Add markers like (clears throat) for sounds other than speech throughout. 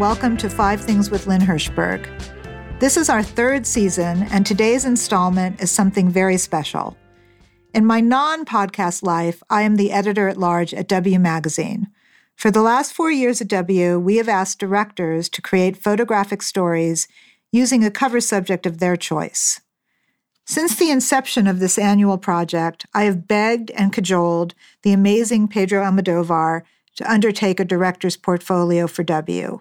welcome to Five Things with Lynn Hirschberg. This is our third season, and today's installment is something very special. In my non podcast life, I am the editor at large at W Magazine. For the last four years at W, we have asked directors to create photographic stories using a cover subject of their choice. Since the inception of this annual project, I have begged and cajoled the amazing Pedro Almodovar to undertake a director's portfolio for W.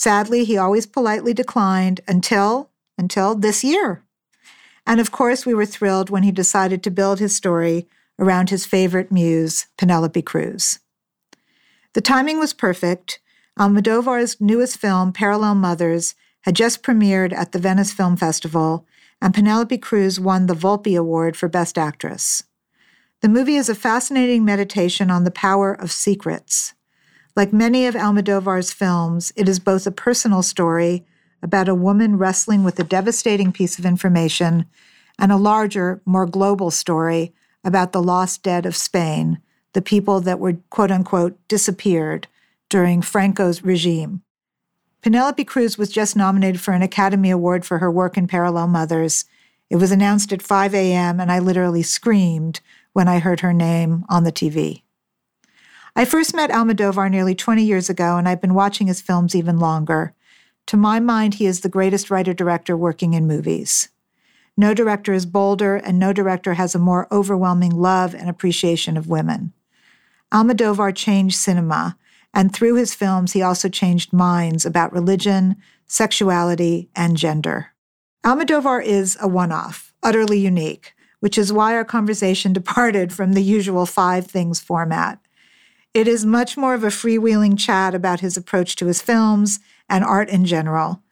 Sadly, he always politely declined until until this year. And of course, we were thrilled when he decided to build his story around his favorite muse, Penelope Cruz. The timing was perfect. Almodovar's newest film, Parallel Mothers, had just premiered at the Venice Film Festival, and Penelope Cruz won the Volpi Award for Best Actress. The movie is a fascinating meditation on the power of secrets. Like many of Almodovar's films, it is both a personal story about a woman wrestling with a devastating piece of information and a larger, more global story about the lost dead of Spain, the people that were quote unquote disappeared during Franco's regime. Penelope Cruz was just nominated for an Academy Award for her work in Parallel Mothers. It was announced at 5 a.m., and I literally screamed when I heard her name on the TV. I first met Almodovar nearly 20 years ago, and I've been watching his films even longer. To my mind, he is the greatest writer director working in movies. No director is bolder, and no director has a more overwhelming love and appreciation of women. Almodovar changed cinema, and through his films, he also changed minds about religion, sexuality, and gender. Almodovar is a one off, utterly unique which is why our conversation (laughs) departed from the usual five things format. It is much more of a freewheeling chat about his approach to his films and art in general.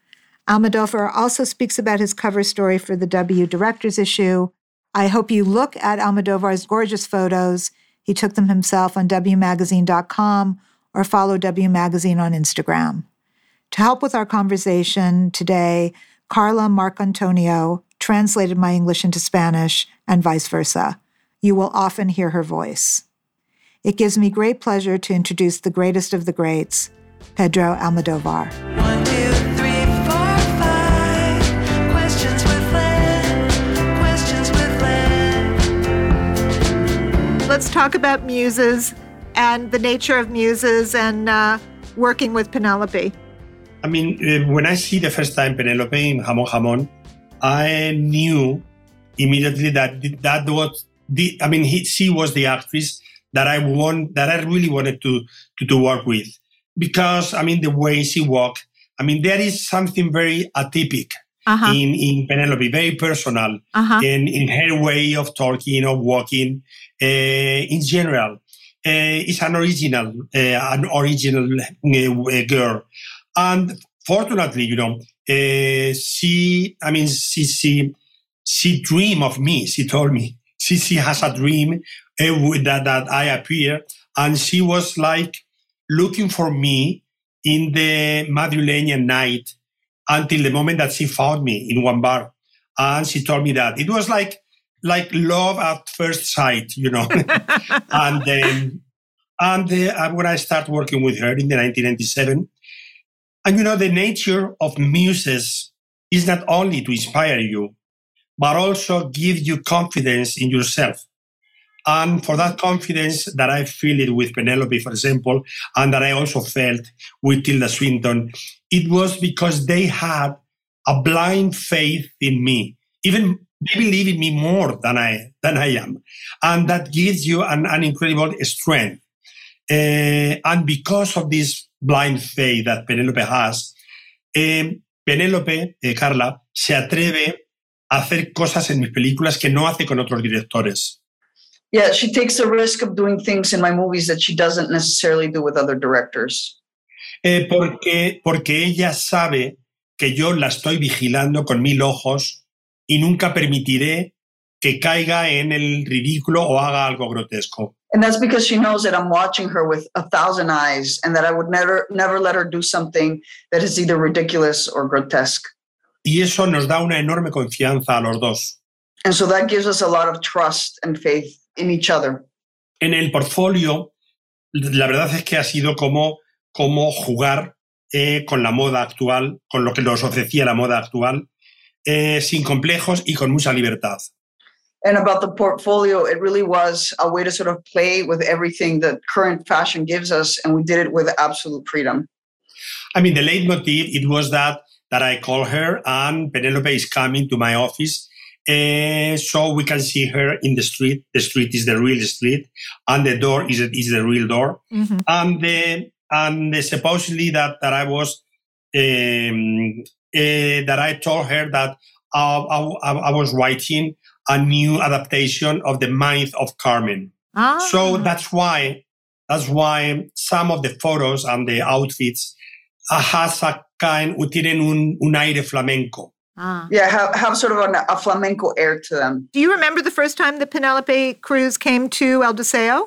Almodovar also speaks about his cover story for the W Directors issue. I hope you look at Almodovar's gorgeous photos. He took them himself on WMagazine.com or follow W Magazine on Instagram. To help with our conversation today, Carla Marcantonio, translated my English into Spanish, and vice versa. You will often hear her voice. It gives me great pleasure to introduce the greatest of the greats, Pedro Almodovar. One, two, three, four, five. Questions with Lynn. Questions with Lynn. Let's talk about muses and the nature of muses and uh, working with Penelope. I mean, uh, when I see the first time Penelope in Jamón Jamón, I knew immediately that that was the. I mean, he, she was the actress that I want that I really wanted to, to to work with because I mean the way she walked. I mean, there is something very atypical uh-huh. in in Penelope, very personal uh-huh. in in her way of talking or walking. Uh, in general, uh, is an original, uh, an original uh, girl, and fortunately, you know, uh, she, I mean, she, she, she dream of me. She told me she, she has a dream uh, that, that I appear. And she was like looking for me in the Madrileña night until the moment that she found me in one bar. And she told me that it was like, like love at first sight, you know. (laughs) and then, and uh, when I started working with her in the 1997, and you know, the nature of muses is not only to inspire you, but also give you confidence in yourself. And for that confidence that I feel it with Penelope, for example, and that I also felt with Tilda Swinton, it was because they had a blind faith in me, even they believe in me more than I than I am, and that gives you an, an incredible strength. Uh, and because of this blind faith that Penelope has, eh, Penélope, eh, Carla, se atreve a hacer cosas en mis películas que no hace con otros directores. Yeah, she takes the risk of doing things in my movies that she doesn't necessarily do with other directors. Eh, porque, porque ella sabe que yo la estoy vigilando con mil ojos y nunca permitiré que caiga en el ridículo o haga algo grotesco. And that's because she knows that I'm watching her with a thousand eyes and that I would never never let her do something that is either ridiculous or grotesque. Y eso nos da una enorme confianza a los dos. And so that gives us a lot of trust and faith in each other. En el portfolio, la verdad es que ha sido como, como jugar eh, con la moda actual, con lo que nos ofrecía la moda actual, eh, sin complejos y con mucha libertad. And about the portfolio, it really was a way to sort of play with everything that current fashion gives us, and we did it with absolute freedom. I mean, the leitmotiv, it was that that I call her and Penelope is coming to my office uh, so we can see her in the street. The street is the real street, and the door is is the real door. Mm-hmm. And the and the, supposedly that that I was um, uh, that I told her that uh, I, I, was writing a new adaptation of the Myth of Carmen. Ah. So that's why that's why some of the photos and the outfits uh, has a kind tienen un, un aire flamenco. Ah. Yeah, have, have sort of a, a, flamenco air to them. Do you remember the first time that Penelope Cruz came to El Deseo?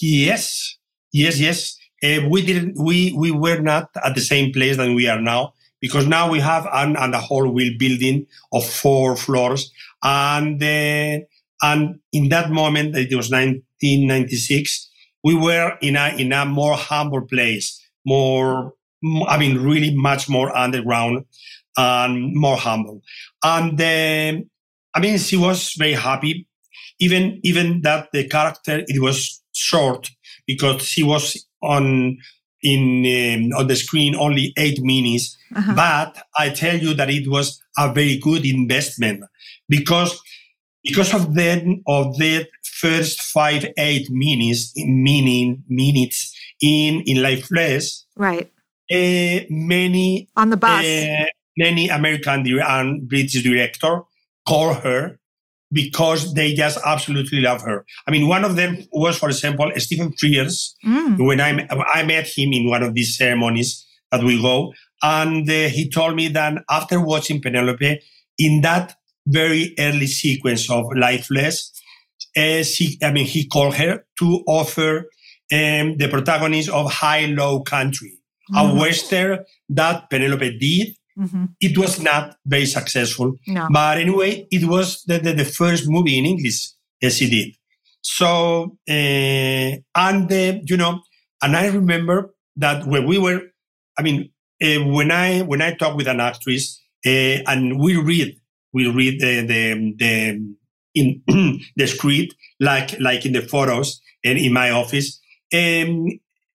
Yes, yes, yes. Uh, we didn't. We we were not at the same place than we are now because now we have an and a whole wheel building of four floors, and uh, and in that moment, it was 1996. We were in a in a more humble place, more I mean, really much more underground and more humble. And uh, I mean, she was very happy. Even even that the character it was short because she was on in um, on the screen only eight minutes. Uh-huh. But I tell you that it was a very good investment because because of the of the first five eight minutes meaning minutes in in Live Flesh. Right. Uh, many on the bus. Uh, many American and British director call her because they just absolutely love her. I mean, one of them was, for example, Stephen Frears. Mm. When I, I met him in one of these ceremonies that we go, and uh, he told me that after watching Penelope, in that very early sequence of Live Flesh, uh, she, I mean, he called her to offer um, the protagonist of Hi-Lo Country, mm. a western that Penelope did Mm-hmm. It was not very successful. No. But anyway, it was the, the, the, first movie in English as he did. So, uh, and, uh, you know, and I remember that when we were, I mean, uh, when I, when I talk with an actress and we read, we read the, the, the, in (clears throat) the script, like, like in the photos and in my office, um,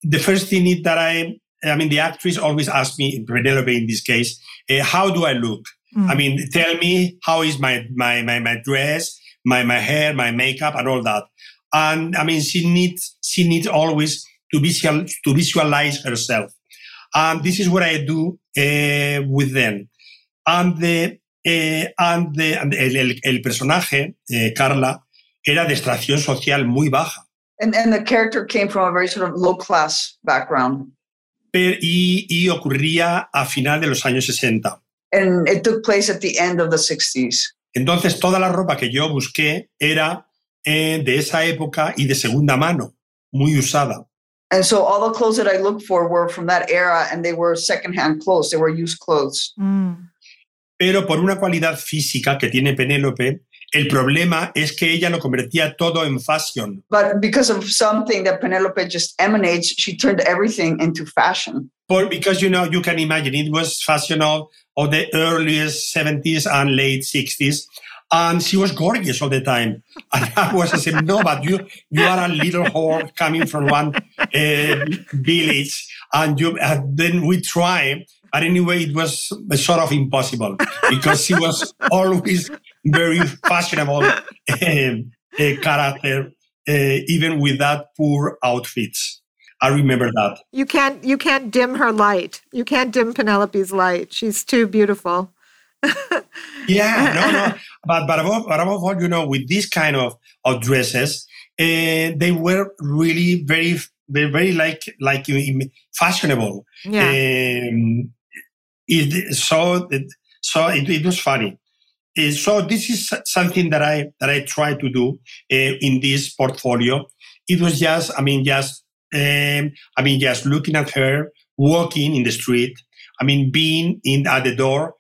the first thing is that I, I mean, the actress always asks me, Penelope in this case, uh, how do I look? Mm. I mean, tell me how is my, my, my, my dress, my, my hair, my makeup and all that. And I mean, she needs, she needs always to visual, to visualize herself. And this is what I do uh, with them. And the, uh, and the, and el, el, el personaje, Carla, era de extracción social muy baja. And, and the character came from a very sort of low class background y, y ocurría a final de los años 60. And it took place at the end of the 60s. Entonces, toda la ropa que yo busqué era eh, de esa época y de segunda mano, muy usada. And so all the clothes that I looked for were from that era and they were secondhand clothes, they were used clothes. Mm. Pero por una cualidad física que tiene Penélope, el problema es que ella lo convertía todo en fashion. But because of something that Penelope just emanates, she turned everything into fashion. But because you know, you can imagine it was fashion of, the earliest 70s and late 60s. And she was gorgeous all the time. (laughs) And I was saying, no, but you, you are a little whore coming from one uh, village. And you, uh, then we try but anyway, it was sort of impossible because she was always very fashionable uh, character, uh, even with that poor outfits. I remember that. You can't you can't dim her light. You can't dim Penelope's light. She's too beautiful. (laughs) yeah, no, no. (laughs) But but above, but above all, you know, with this kind of of dresses, uh, they were really very very, very like like fashionable. Yeah. Um, it, so it, so it, it was funny. So this is something that I that I try to do uh, in this portfolio. It was just, I mean, just, um, I mean, just looking at her walking in the street. I mean, being in at the door,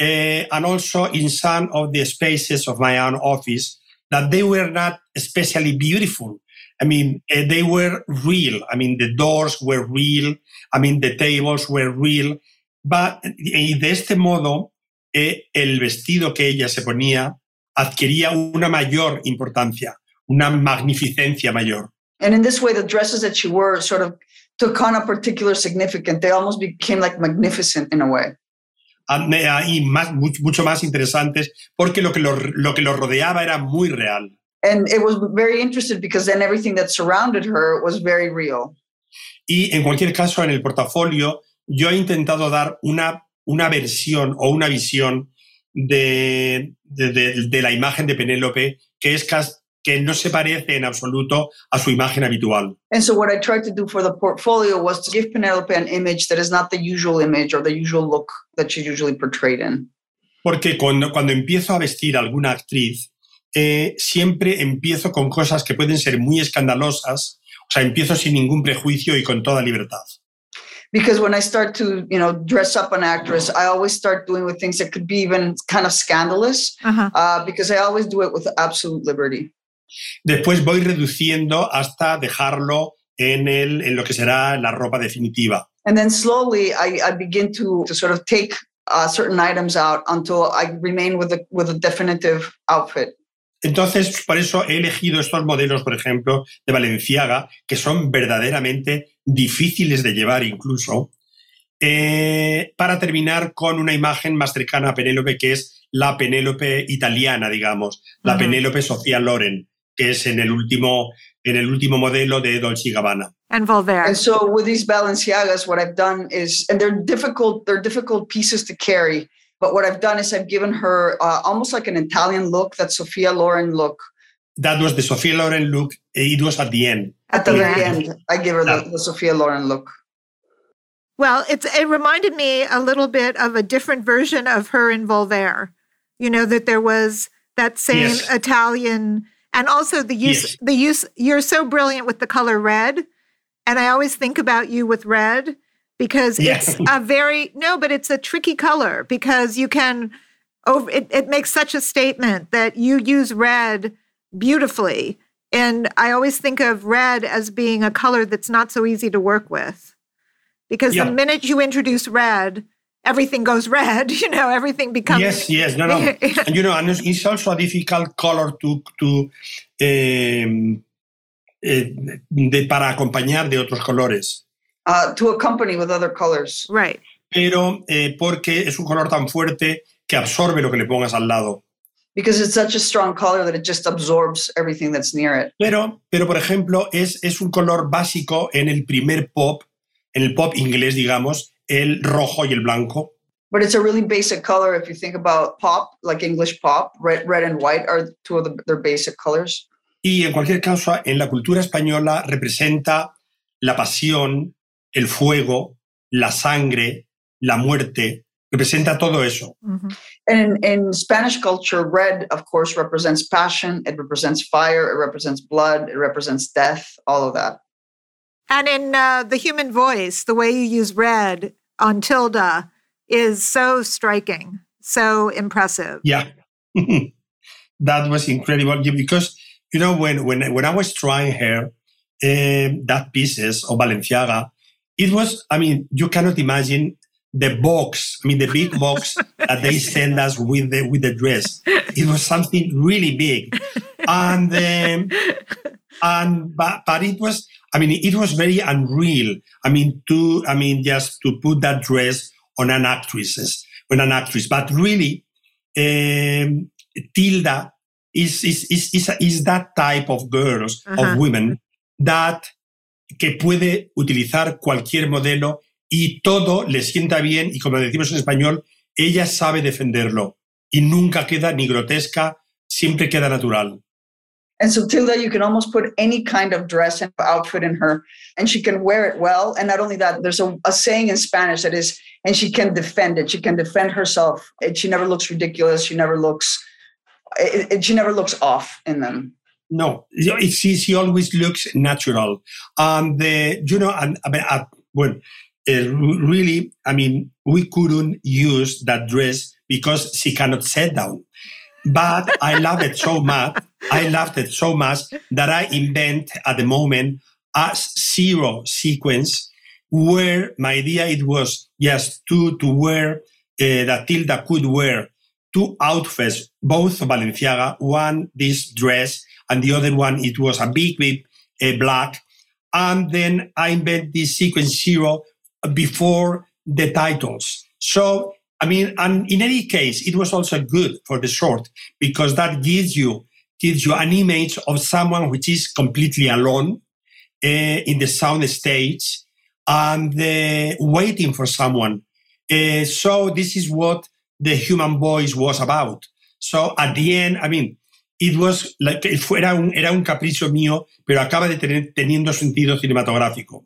uh, and also in some of the spaces of my own office that they were not especially beautiful. I mean, they were real. I mean, the doors were real. I mean, the tables were real. But, de este modo, el vestido que ella se ponía adquiría una mayor importancia, una magnificencia mayor. And in this way, the dresses that she wore sort of took on a particular significance. They almost became like magnificent in a way. Y más, mucho más interesantes porque lo que lo, lo que lo rodeaba era muy real. And it was very interesting because then everything that surrounded her was very real. Y en cualquier caso, en el portafolio, yo he intentado dar una, una versión o una visión de, de, de, de la imagen de Penélope que es que no se parece en absoluto a su imagen habitual. And so what I tried to do for the portfolio was to give Penelope an image that is not the usual image or the usual look that she's usually portrayed in. Porque cuando, cuando empiezo a vestir a alguna actriz, eh, siempre empiezo con cosas que pueden ser muy escandalosas, o sea, empiezo sin ningún prejuicio y con toda libertad. Because when I start to, you know, dress up an actress, I always start doing with things that could be even kind of scandalous, uh -huh. uh, because I always do it with absolute liberty. Después voy reduciendo hasta dejarlo en, el, en lo que será la ropa definitiva. And then slowly I, I begin to, to sort of take uh, certain items out until I remain with a, with a definitive outfit. Entonces, por eso he elegido estos modelos, por ejemplo, de Valenciaga, que son verdaderamente difíciles de llevar incluso, eh, para terminar con una imagen más cercana a Penélope, que es la Penélope italiana, digamos, la uh -huh. Penélope Sofía Loren, que es en el último, en el último modelo de Dolce Gabbana. And Volver. And so with these Balenciagas, what I've done is, and they're difficult, they're difficult pieces to carry. But what I've done is I've given her uh, almost like an Italian look, that Sophia Loren look. That was the Sophia Loren look. It was at the end. At the very end, I give her the, the Sophia Loren look. Well, it's, it reminded me a little bit of a different version of her in Volver. You know, that there was that same yes. Italian and also the use yes. the use you're so brilliant with the color red and i always think about you with red because it's a very no but it's a tricky color because you can over it, it makes such a statement that you use red beautifully and i always think of red as being a color that's not so easy to work with because yeah. the minute you introduce red everything goes red, (laughs) you know, everything becomes. Yes, yes, no, no. (laughs) and you know, and it's also a difficult color to, to um, eh, de, para acompañar de otros colores. Uh, to accompany with other colors. Right. Pero eh, porque es un color tan fuerte que absorbe lo que le pongas al lado. Because it's such a strong color that it just absorbs everything that's near it. Pero, pero por ejemplo, es, es un color básico en el primer pop, en el pop inglés, digamos, el rojo y el blanco. But it's a really basic color if you think about pop, like English pop, red, red and white are two of the, their basic colors. Y en cualquier caso, en la cultura española representa la pasión, el fuego, la sangre, la muerte, representa todo eso. Mm-hmm. And in, in Spanish culture, red, of course, represents passion, it represents fire, it represents blood, it represents death, all of that. And in uh, the human voice, the way you use red on Tilda is so striking, so impressive. Yeah. (laughs) that was incredible because, you know, when, when, when I was trying her, um, that pieces of Balenciaga, it was, I mean, you cannot imagine the box, I mean, the big box (laughs) that they send us with the, with the dress. It was something really big. And, um, and, but, but it was, I mean, it was very unreal. I mean, to, I mean, just to put that dress on an actress, on an actress. But really, um, Tilda is, is, is, is, is, that type of girls, uh -huh. of women, that que puede utilizar cualquier modelo y todo le sienta bien y como decimos en español, ella sabe defenderlo y nunca queda ni grotesca, siempre queda natural. And so Tilda, you can almost put any kind of dress and outfit in her, and she can wear it well. And not only that, there's a, saying in Spanish that is, and she can defend it. She can defend herself. She never looks ridiculous. She never looks, it, she never looks off in them. No, she, she always looks natural. Um, the you know, and uh, well, uh, really, I mean, we couldn't use that dress because she cannot sit down. But I love it so much I loved it so much that I invent at the moment a zero sequence where my idea it was just to to wear uh, that Tilda could wear two outfits, both Balenciaga, one this dress and the other one it was a big, big uh, black. And then I invent this sequence zero before the titles. So I mean, and in any case, it was also good for the short because that gives you gives you an image of someone which is completely alone uh, in the sound stage and uh, waiting for someone. Uh, so this is what the human voice was about. So at the end, I mean, it was like era un, era un capricho mío, pero acaba de tener teniendo sentido cinematográfico.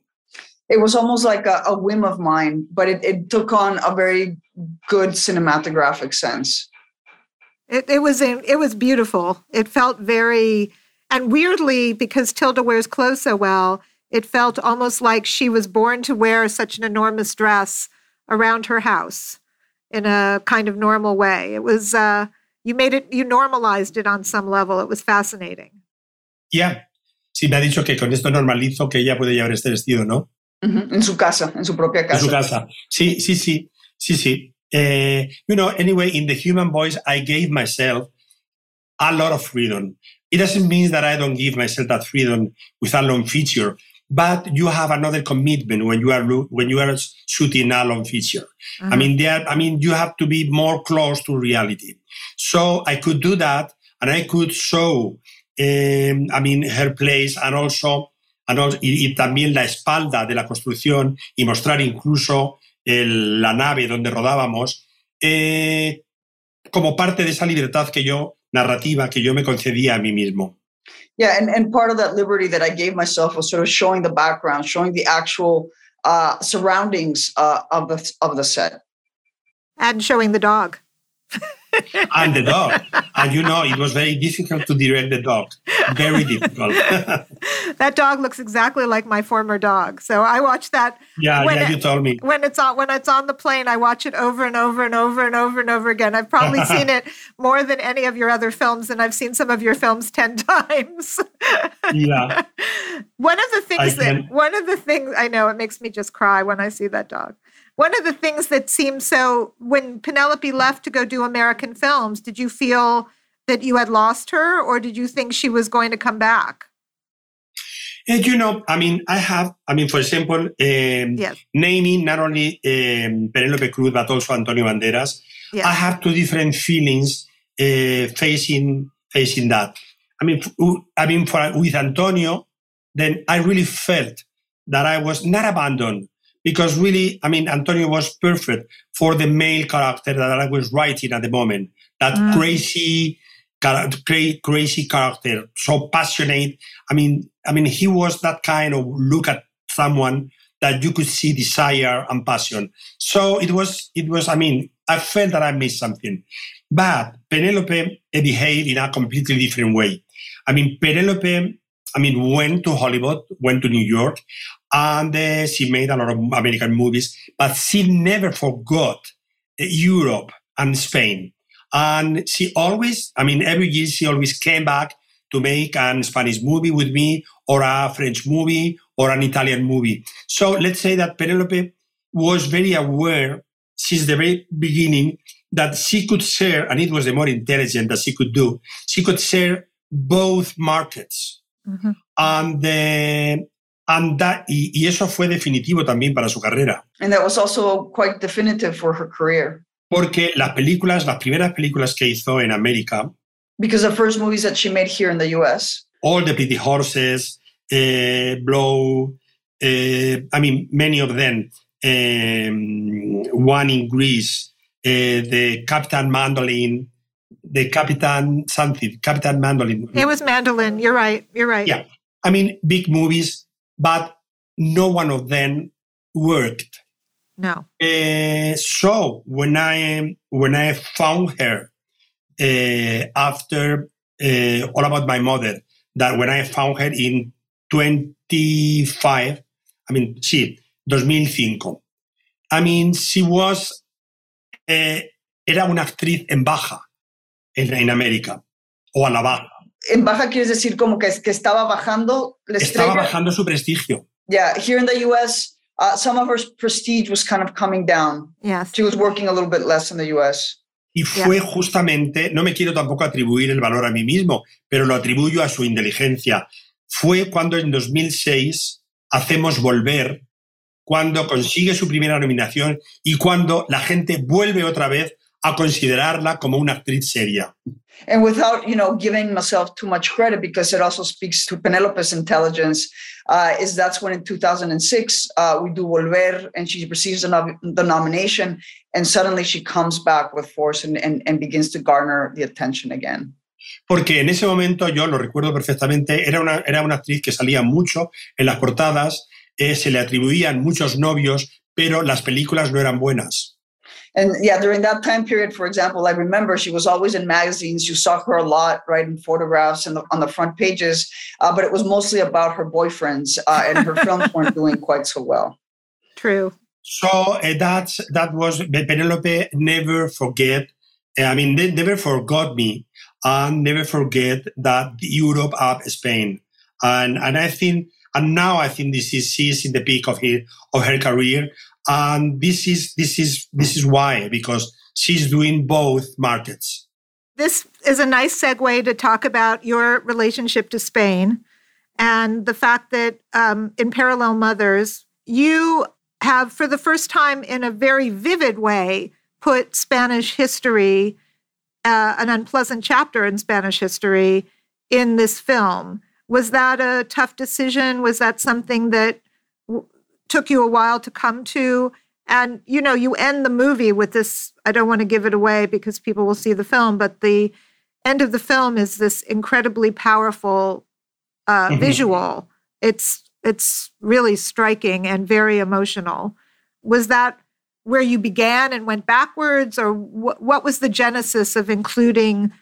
It was almost like a, a whim of mine, but it, it took on a very good cinematographic sense. It, it was it was beautiful. It felt very and weirdly because Tilda wears clothes so well, it felt almost like she was born to wear such an enormous dress around her house in a kind of normal way. It was uh, you made it you normalized it on some level. It was fascinating. Yeah. Sí, me ha dicho que con esto normalizo que ella puede llevar este vestido, ¿no? Uh -huh. En su casa, en su propia casa. En su casa. Sí, sí, sí. Sí, sí. Uh, you know, anyway, in the human voice, I gave myself a lot of freedom. It doesn't mean that I don't give myself that freedom with a long feature, but you have another commitment when you are when you are shooting a long feature. Mm-hmm. I mean, there. I mean, you have to be more close to reality. So I could do that, and I could show. Um, I mean, her place, and also, and also, y, y también la espalda de la construcción, y mostrar incluso el, la nave donde rodábamos, eh, como parte de esa libertad que yo, narrativa, que yo me concedía a mí mismo. Yeah, and, and part of that liberty that I gave myself was sort of showing the background, showing the actual uh, surroundings uh, of the of the set, and showing the dog. (laughs) and the dog. And you know, it was very difficult to direct the dog. Very (laughs) difficult. that dog looks exactly like my former dog. So I watch that. Yeah, yeah, it, you told me. When it's on when it's on the plane, I watch it over and over and over and over and over again. I've probably (laughs) seen it more than any of your other films, and I've seen some of your films (laughs) ten times. yeah. One of the things that one of the things I know it makes me just cry when I see that dog. One of the things that seems so when Penelope left to go do American films, did you feel that you had lost her or did you think she was going to come back? And you know, I mean, I have, I mean, for example, um, yes. naming not only um, Penelope Cruz but also Antonio Banderas, yes. I have two different feelings uh, facing facing that. I mean, I mean, for, with Antonio, then I really felt that I was not abandoned because really, I mean, Antonio was perfect for the male character that I was writing at the moment. That mm. crazy, crazy character, so passionate. I mean, I mean, he was that kind of look at someone that you could see desire and passion. So it was, it was. I mean, I felt that I missed something, but Penelope behaved in a completely different way. I mean, Penelope I mean, went to Hollywood, went to New York, and uh, she made a lot of American movies, but she never forgot Europe and Spain. And she always, I mean, every year she always came back to make an Spanish movie with me, or a French movie, or an Italian movie. So let's say that Penelope was very aware since the very beginning that she could share, and it was the more intelligent that she could do, she could share both markets Mm-hmm. And, uh, and that, y, y, eso fue definitivo también para su carrera. And that was also quite definitive for her career. Porque las películas, las primeras películas que hizo en América. Because the first movies that she made here in the US. All the Pretty Horses, uh, Blow, uh, I mean, many of them. Um, one in Greece, uh, the Captain Mandolin, the Captain something, Captain Mandolin. It was Mandolin. You're right. You're right. Yeah. I mean, big movies, but no one of them worked. No. Uh, so when I when I found her uh, after uh, All About My Mother, that when I found her in 25, I mean, sí, 2005. I mean, she was, era una actriz en baja. en, en América o a la baja. En baja quieres decir como que, que estaba bajando la estrella. Estaba bajando su prestigio. Yeah, here in the US, uh, some of her prestige was kind of coming down. Yes. She was working a little bit less in the US. Y fue justamente, no me quiero tampoco atribuir el valor a mí mismo, pero lo atribuyo a su inteligencia. Fue cuando en 2006 hacemos volver, cuando consigue su primera nominación y cuando la gente vuelve otra vez a considerarla como una actriz seria. And without, you know, giving myself too much credit, because it also speaks to Penelope's intelligence, uh, is that's when in 2006 uh, we do Volver, and she receives the, no- the, nomination, and suddenly she comes back with force and, and, and begins to garner the attention again. Porque en ese momento, yo lo recuerdo perfectamente, era una, era una actriz que salía mucho en las portadas, eh, se le atribuían muchos novios, pero las películas no eran buenas. And yeah, during that time period, for example, I remember she was always in magazines. You saw her a lot, right, in photographs and on the front pages, uh, but it was mostly about her boyfriends, uh, and her films weren't (laughs) doing quite so well. True. So uh, that's that was Penelope. Never forget. Uh, I mean, they never forgot me, and never forget that Europe up Spain, and and I think, and now I think this is she's in the peak of her of her career, and this is this is this is why because she's doing both markets. This is a nice segue to talk about your relationship to Spain and the fact that um, in Parallel Mothers, you have, for the first time in a very vivid way, put Spanish history, uh, an unpleasant chapter in Spanish history, in this film. Was that a tough decision? Was that something that took you a while to come to? And you know, you end the movie with this. I don't want to give it away because people will see the film, but the end of the film is this incredibly powerful uh, Mhm. visual. It's it's really striking and very emotional. Was that where you began and went backwards, or wh- what was the genesis of including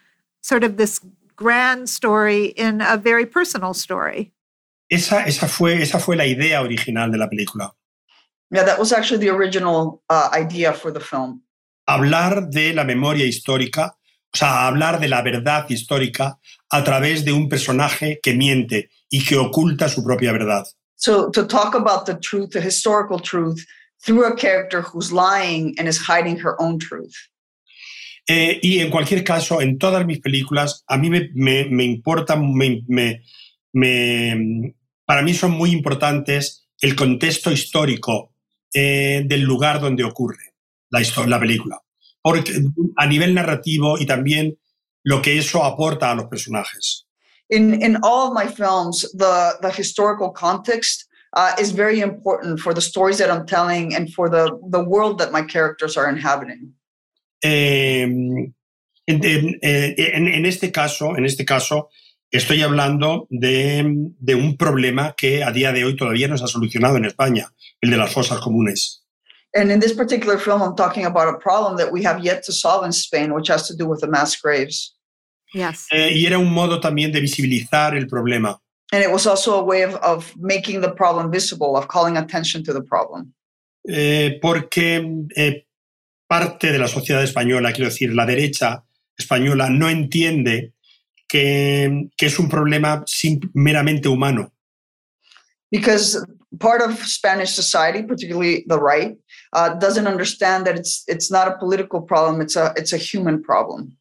sort of this grand story in a very personal story? Esa esa fue esa fue la idea original de la película. Yeah, that was actually the original uh, idea for the film. hablar de la memoria histórica, o sea, hablar de la verdad histórica a través de un personaje que miente y que oculta su propia verdad. So to talk about the truth, the historical truth, through a character who's lying and is hiding her own truth. Eh, y en cualquier caso, en todas mis películas, a mí me, me, me importa, me, me- para mí son muy importantes el contexto histórico eh, del lugar donde ocurre la, histo- la película. Porque, a nivel narrativo y también lo que eso aporta a los personajes. In in all of my films, the the historical context uh, is very important for the stories that I'm telling and for the the world that my characters are inhabiting. Eh, en, en- en este caso, en este caso, estoy hablando de, de un problema que a día de hoy todavía no se ha solucionado en España, el de las fosas comunes. And in this particular film, I'm talking about a problem that we have yet to solve in Spain, which has to do with the mass graves. Yes. Eh, y era un modo también de visibilizar el problema. And it was also a way of, of making the problem visible, of calling attention to the problem. Eh, porque eh, parte de la sociedad española, quiero decir, la derecha española, no entiende que, que es un problema meramente humano. Because part of Spanish society, particularly the right, uh, doesn't understand that it's it's not a political problem; it's a it's a human problem.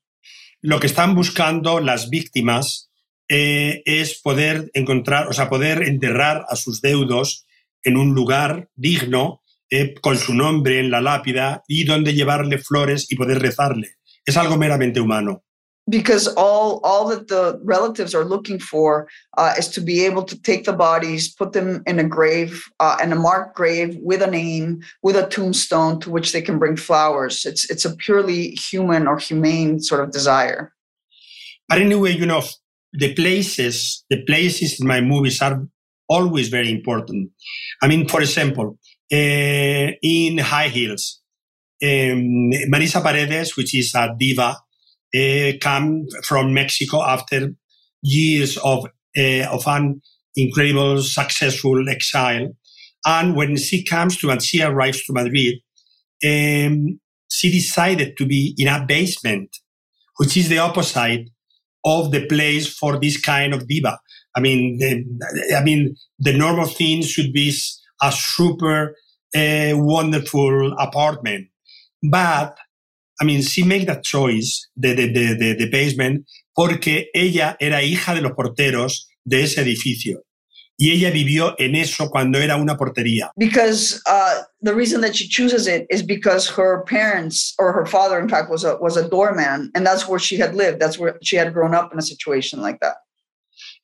lo que están buscando las víctimas eh, es poder encontrar, o sea, poder enterrar a sus deudos en un lugar digno, eh, con su nombre en la lápida y donde llevarle flores y poder rezarle. Es algo meramente humano. Because all all that the relatives are looking for uh, is to be able to take the bodies, put them in a grave, uh, in a marked grave with a name, with a tombstone to which they can bring flowers. It's it's a purely human or humane sort of desire. But anyway, you know, the places, the places in my movies are always very important. I mean, for example, eh, in High Heels, um, Marisa Paredes, which is a diva, uh, come from Mexico after years of uh, of an incredible, successful exile. And when she comes to and she arrives to Madrid, um, she decided to be in a basement, which is the opposite of the place for this kind of diva. I mean, the, I mean, the normal thing should be a super uh, wonderful apartment, but I mean, she made that choice, the, the, the, the basement, porque ella era hija de los porteros de ese edificio. Y ella vivió en eso cuando era una portería. Because uh, the reason that she chooses it is because her parents or her father, in fact, was a was a doorman, and that's where she had lived. That's where she had grown up in a situation like that.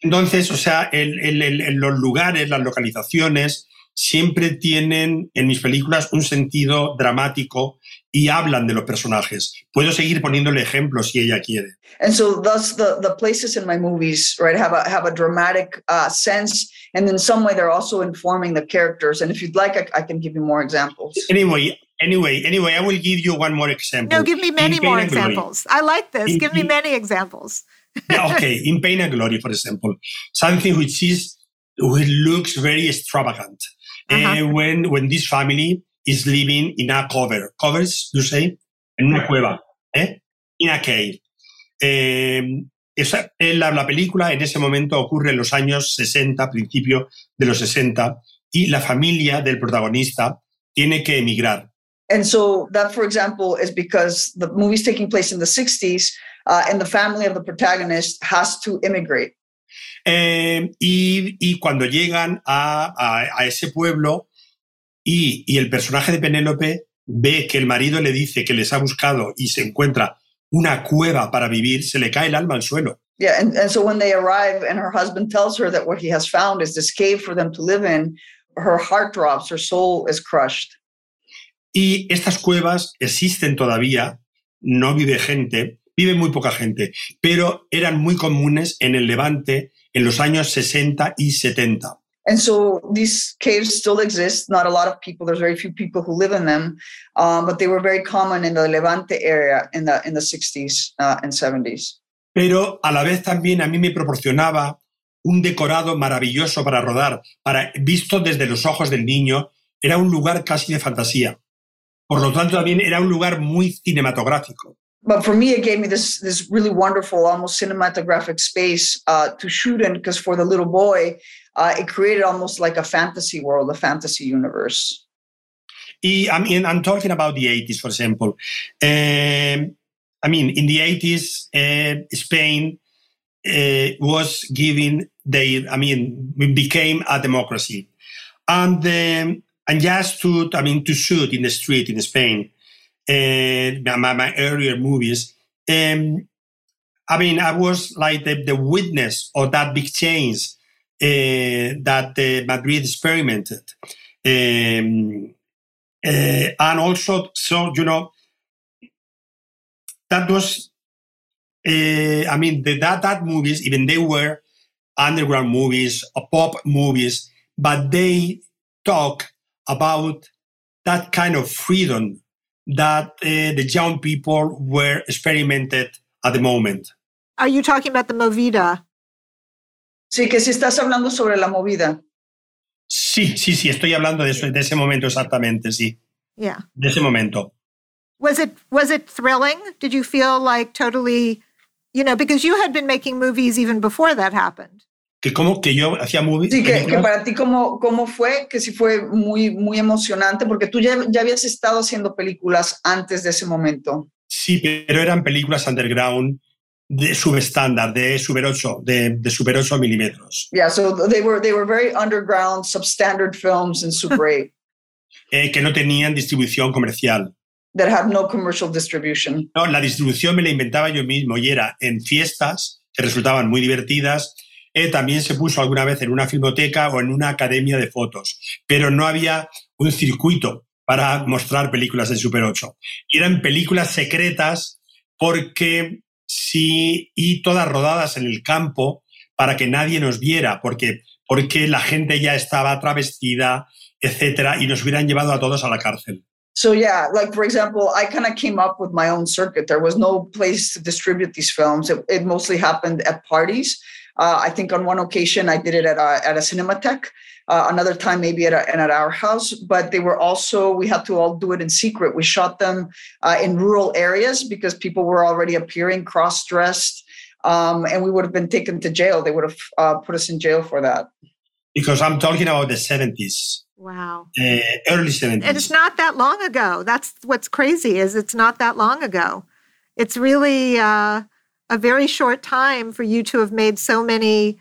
Entonces, o sea, el, el, el, los lugares, las localizaciones, siempre tienen en mis películas un sentido dramático y hablan de los personajes. Puedo seguir poniéndole ejemplos si ella quiere. And so thus the, the places in my movies, right, have a have a dramatic uh, sense and in some way they're also informing the characters. And if you'd like, I, I, can give you more examples. Anyway, anyway, anyway, I will give you one more example. No, give me many more examples. I like this. In, give me many examples. yeah, okay, (laughs) in Pain and Glory, for example, something which is which looks very extravagant. Uh-huh. Uh, when when this family is living in a cover, covers, you say, en una cueva, eh? in a cave. Eh, esa, la, la, película en ese momento ocurre en los años 60, principio de los 60, y la familia del protagonista tiene que emigrar. And so that, for example, is because the movie's taking place in the 60s uh, and the family of the protagonist has to immigrate. Eh, y, y, cuando llegan a, a, a ese pueblo y, y, el personaje de Penélope ve que el marido le dice que les ha buscado y se encuentra una cueva para vivir, se le cae el alma al suelo. Yeah, and, and so when they arrive and her husband tells her that what he has found is this cave for them to live in, her heart drops, her soul is crushed. Y estas cuevas existen todavía, no vive gente, vive muy poca gente, pero eran muy comunes en el Levante en los años 60 y 70. And so these caves still exist. Not a lot of people. There's very few people who live in them, um, but they were very common in the Levante area in the in the 60s uh, and 70s. Pero a la vez también a mí me proporcionaba un decorado maravilloso para rodar, para visto desde los ojos del niño, era un lugar casi de fantasía. Por lo tanto, también era un lugar muy cinematográfico. but for me, it gave me this this really wonderful, almost cinematographic space uh, to shoot in. Because for the little boy, uh, it created almost like a fantasy world, a fantasy universe. I mean, I'm talking about the 80s, for example. Um, I mean, in the 80s, uh, Spain uh, was giving their, I mean, became a democracy, and um, and just to, I mean, to shoot in the street in Spain uh, my, my earlier movies. Um, I mean, I was like the, the witness of that big change that uh, Madrid experimented. Um, uh, and also, so, you know, that was, I mean, the, that, that movies, even they were underground movies, pop movies, but they talk about that kind of freedom that uh, the young people were experimented at the moment. Are you talking about the movida? Sí, que si estás hablando sobre la movida. Sí, sí, sí, estoy hablando de, eso, de ese momento exactamente, sí. Yeah. De ese momento. Was it was it thrilling? Did you feel like totally, you know, because you had been making movies even before that happened? que como que yo hacía movies. Sí, que, que, para ti cómo, cómo fue, que sí fue muy, muy emocionante, porque tú ya, ya habías estado haciendo películas antes de ese momento. Sí, pero eran películas underground de subestándar, de Super 8, de, de Super 8 milímetros. Yeah, so they were, they were very underground, substandard films in Super (laughs) 8. eh, que no tenían distribución comercial. That had no commercial distribution. No, la distribución me la inventaba yo mismo y era en fiestas que resultaban muy divertidas eh, también se puso alguna vez en una filmoteca o en una academia de fotos, pero no había un circuito para mostrar películas de Super 8. eran películas secretas porque sí, y todas rodadas en el campo para que nadie nos viera, porque, porque la gente ya estaba travestida, etcétera, y nos hubieran llevado a todos a la cárcel. So yeah, like for example, I kind of came up with my own circuit. There was no place to distribute these films. It, mostly happened at parties. Uh, I think on one occasion I did it at a, at a. Uh, another time maybe at, a, and at our house, but they were also, we had to all do it in secret. We shot them uh, in rural areas because people were already appearing cross-dressed um, and we would have been taken to jail. They would have uh, put us in jail for that. Because I'm talking about the 70s. Wow. Uh, early 70s. And it's not that long ago. That's what's crazy is it's not that long ago. It's really uh, a very short time for you to have made so many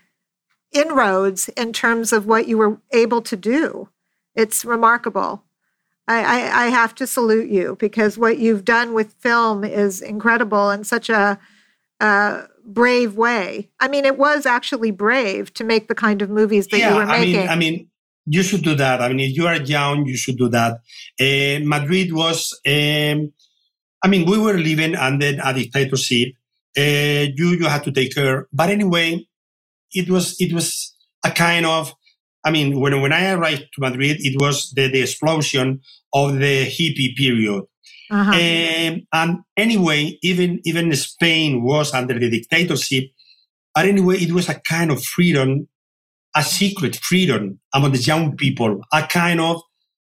inroads in terms of what you were able to do. It's remarkable. I, I, I have to salute you because what you've done with film is incredible and such a, a brave way. I mean, it was actually brave to make the kind of movies that yeah, you were making. I mean, I mean, you should do that. I mean, if you are young, you should do that. Uh, Madrid was, um, I mean, we were living under a dictatorship. Uh, you you had to take care. But anyway, it was it was a kind of. I mean, when when I arrived to Madrid, it was the, the explosion of the hippie period. Uh-huh. Um, and anyway, even even Spain was under the dictatorship. But anyway, it was a kind of freedom a secret freedom among the young people, a kind of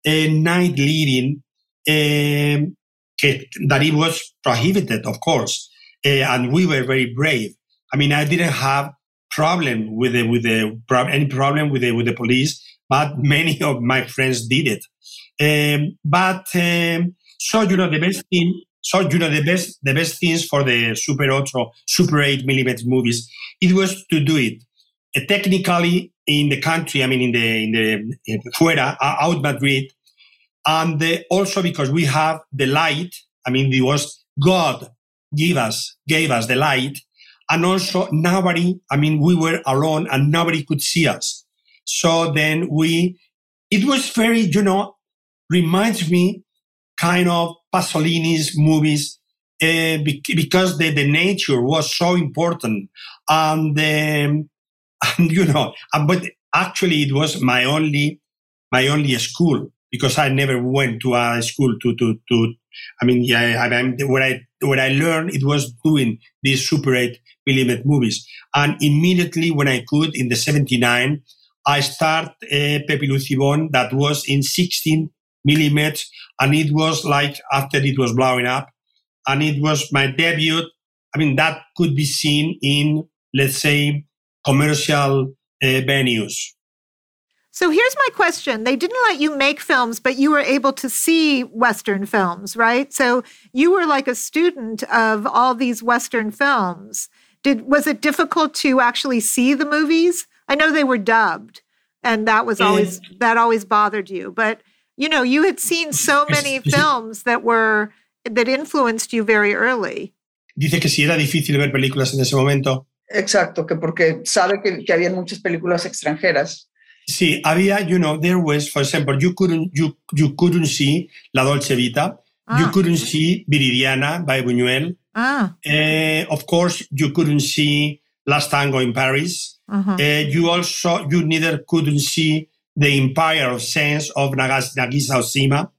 a night leading um, that it was prohibited, of course, uh, and we were very brave. I mean, I didn't have problem with the, with the any problem with the with the police, but (laughs) many of my friends did it. Um, but um, so you know the best thing. So you know the best the best things for the Super ultra Super 8 millimeter movies, it was to do it uh, technically in the country, I mean, in the, in the, fuera, out Madrid. And the, also because we have the light, I mean, it was God give us, gave us the light. And also nobody, I mean, we were alone and nobody could see us. So then we, it was very, you know, reminds me kind of Pasolini's movies uh, because the, the nature was so important. And um, (laughs) and you know, uh, but actually it was my only, my only school because I never went to a school to, to, to, I mean, yeah, I, I, what I, what I learned, it was doing this Super 8 millimeter movies. And immediately when I could in the 79, I start a Pepi Luci Bom that was in 16 millimeters. And it was like after it was blowing up and it was my debut. I mean, that could be seen in, let's say, commercial uh, venues. So here's my question. They didn't let you make films, but you were able to see Western films, right? So you were like a student of all these Western films. Did was it difficult to actually see the movies? I know they were dubbed, and that was always that always bothered you. But you know, you had seen so many films that were that influenced you very early. Dice que si era difícil ver películas en ese momento. Exacto, que porque sabe que, que había muchas películas extranjeras. Sí, había, you know, there was, for example, you couldn't, you, you couldn't see La Dolce Vita. Ah. You couldn't see Viridiana by Buñuel. Ah. Uh, of course, you couldn't see Last Tango in Paris. Uh-huh. Uh, you also, you neither couldn't see The Empire of Sense of Nagas, Nagisa Oshima.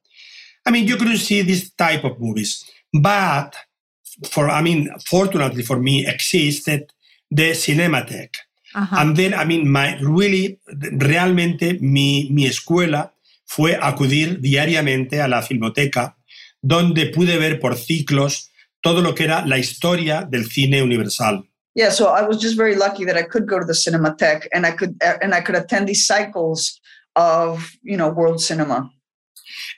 I mean, you couldn't see this type of movies. But for, I mean, fortunately for me, existed the Cinematheque. Uh-huh. And then, I mean, my, really, realmente mi, mi escuela fue acudir diariamente a la filmoteca, donde pude ver por ciclos todo lo que era la historia del cine universal. Yeah, so I was just very lucky that I could go to the Cinematheque and I could and I could attend these cycles of, you know, world cinema.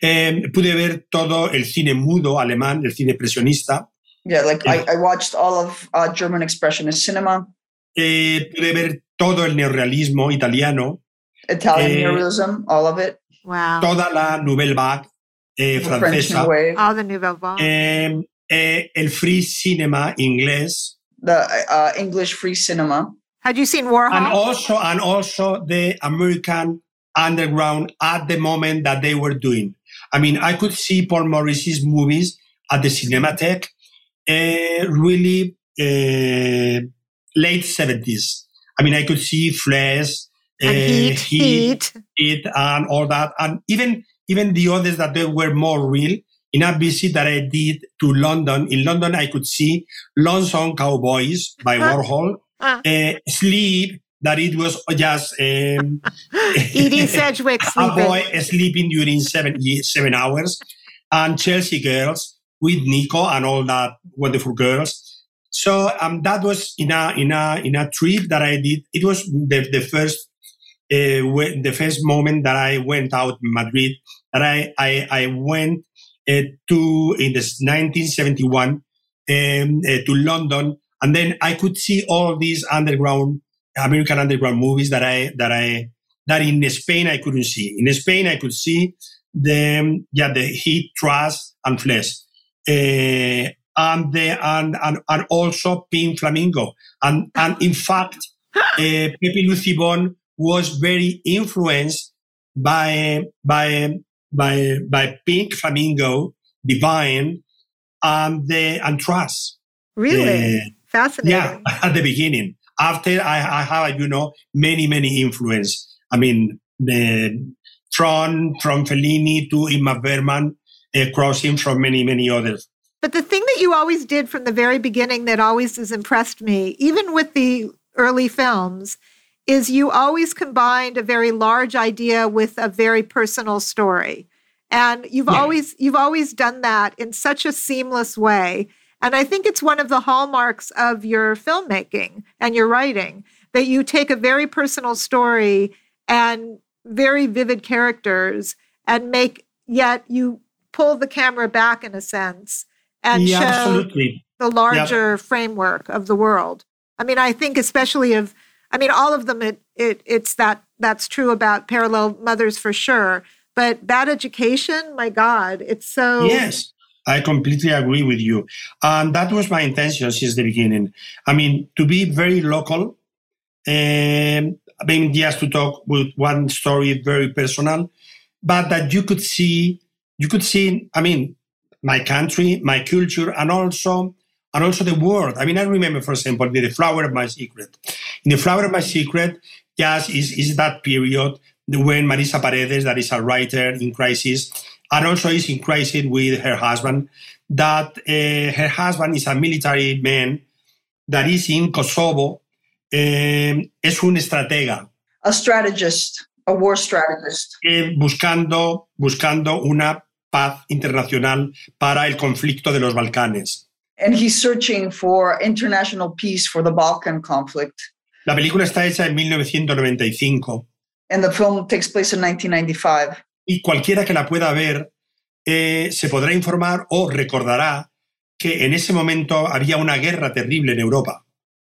Eh, pude ver todo el cine mudo alemán, el cine expresionista. Yeah, like yeah. I, I, watched all of uh, German expressionist cinema. Eh, pude ver todo el neorrealismo italiano. Italian eh, neorealism, all of it. Wow. Toda la Nouvelle Vague eh, francesa. All the Nouvelle Vague. Eh, el free cinema inglés. The uh, English free cinema. Had you seen Warhol? And also, and also the American underground at the moment that they were doing. I mean, I could see Paul Morrissey's movies at the Cinematheque uh, really uh, late 70s. I mean, I could see Flesh, uh, heat, heat, heat, and all that. And even, even the others that they were more real. In a visit that I did to London, in London, I could see Lonesome Cowboys by Warhol, uh. Sleep, that it was just um, (laughs) Edie (laughs) Sedgwick sleeping. a boy sleeping during seven, seven hours, and Chelsea Girls with Nico and all that wonderful girls. So um, that was in a in a in a trip that I did. It was the the first uh, the first moment that I went out in Madrid. That I I, I went to in this 1971 um, uh, to London, and then I could see all these underground American underground movies that I that I that in Spain I couldn't see. In Spain I could see the yeah the heat, trash, and flesh. Uh, and the and, and and also Pink Flamingo. And and in fact, uh, (gasps) Pepi Luci Bom was very influenced by by by by Pink Flamingo, Divine, and the and Trash. Really uh, fascinating. Yeah, (laughs) at the beginning. After I, I have you know many many influence. I mean the from from Fellini to Ingmar Bergman, uh, crossing from many many others. But the thing that you always did from the very beginning that always has impressed me, even with the early films, is you always combined a very large idea with a very personal story. And you've yeah. always you've always done that in such a seamless way. And I think it's one of the hallmarks of your filmmaking and your writing that you take a very personal story and very vivid characters and make yet you pull the camera back in a sense and yeah, show absolutely. the larger yeah. framework of the world. I mean, I think especially of I mean, all of them it, it it's that that's true about parallel mothers for sure. But bad education, my God, it's so Yes. I completely agree with you. And that was my intention since the beginning. I mean, to be very local, um, I mean, just to talk with one story, very personal, but that you could see, you could see, I mean, my country, my culture, and also and also the world. I mean, I remember, for example, the flower of my secret. In the flower of my secret, just is, is that period when Marisa Paredes, that is a writer in crisis, and also is in crisis with her husband, that uh, her husband is a military man that is in Kosovo, eh, es un estratega. A strategist, a war strategist. Eh, buscando, buscando una paz internacional para el conflicto de los Balcanes. And he's searching for international peace for the Balkan conflict. La película está hecha en 1995. And the film takes place in 1995. Y cualquiera que la pueda ver eh, se podrá informar o recordará que en ese momento había una guerra terrible en Europa.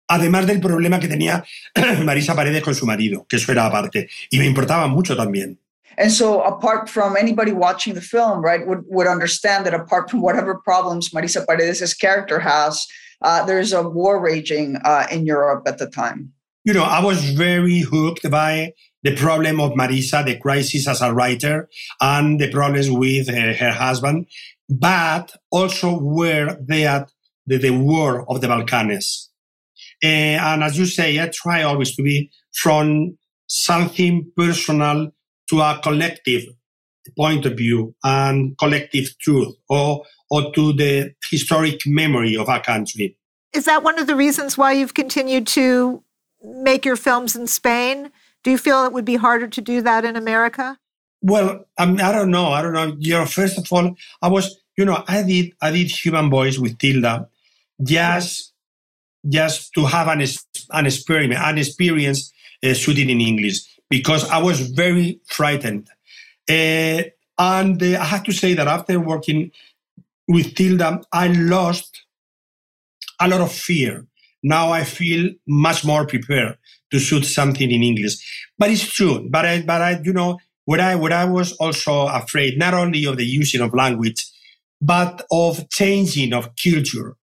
Además del problema que tenía (clears throat) Marisa Paredes con su marido, que eso era aparte. Y me importaba mucho también. And so, apart from anybody watching the film, right, would, would understand that apart from whatever problems Marisa Paredes' character has, uh, there's a war raging uh, in Europe at the time. You know, I was very hooked by the problem of Marisa, the crisis as a writer, and the problems with uh, her husband, but also where they at the, the war of the Balkans. Uh, and as you say, I try always to be from something personal to a collective point of view and collective truth or, or to the historic memory of our country. Is that one of the reasons why you've continued to make your films in Spain? Do you feel it would be harder to do that in America? Well, I, mean, I don't know. I don't know. You know, first of all, I was, you know, I did I did Human Voice with Tilda, just just to have an an experiment, an experience uh, shooting in English because I was very frightened. Uh, and uh, I have to say that after working with Tilda, I lost a lot of fear. Now I feel much more prepared to shoot something in English. But it's true. But I, but I, you know, what I, what I was also afraid, not only of the using of language, but of changing of culture.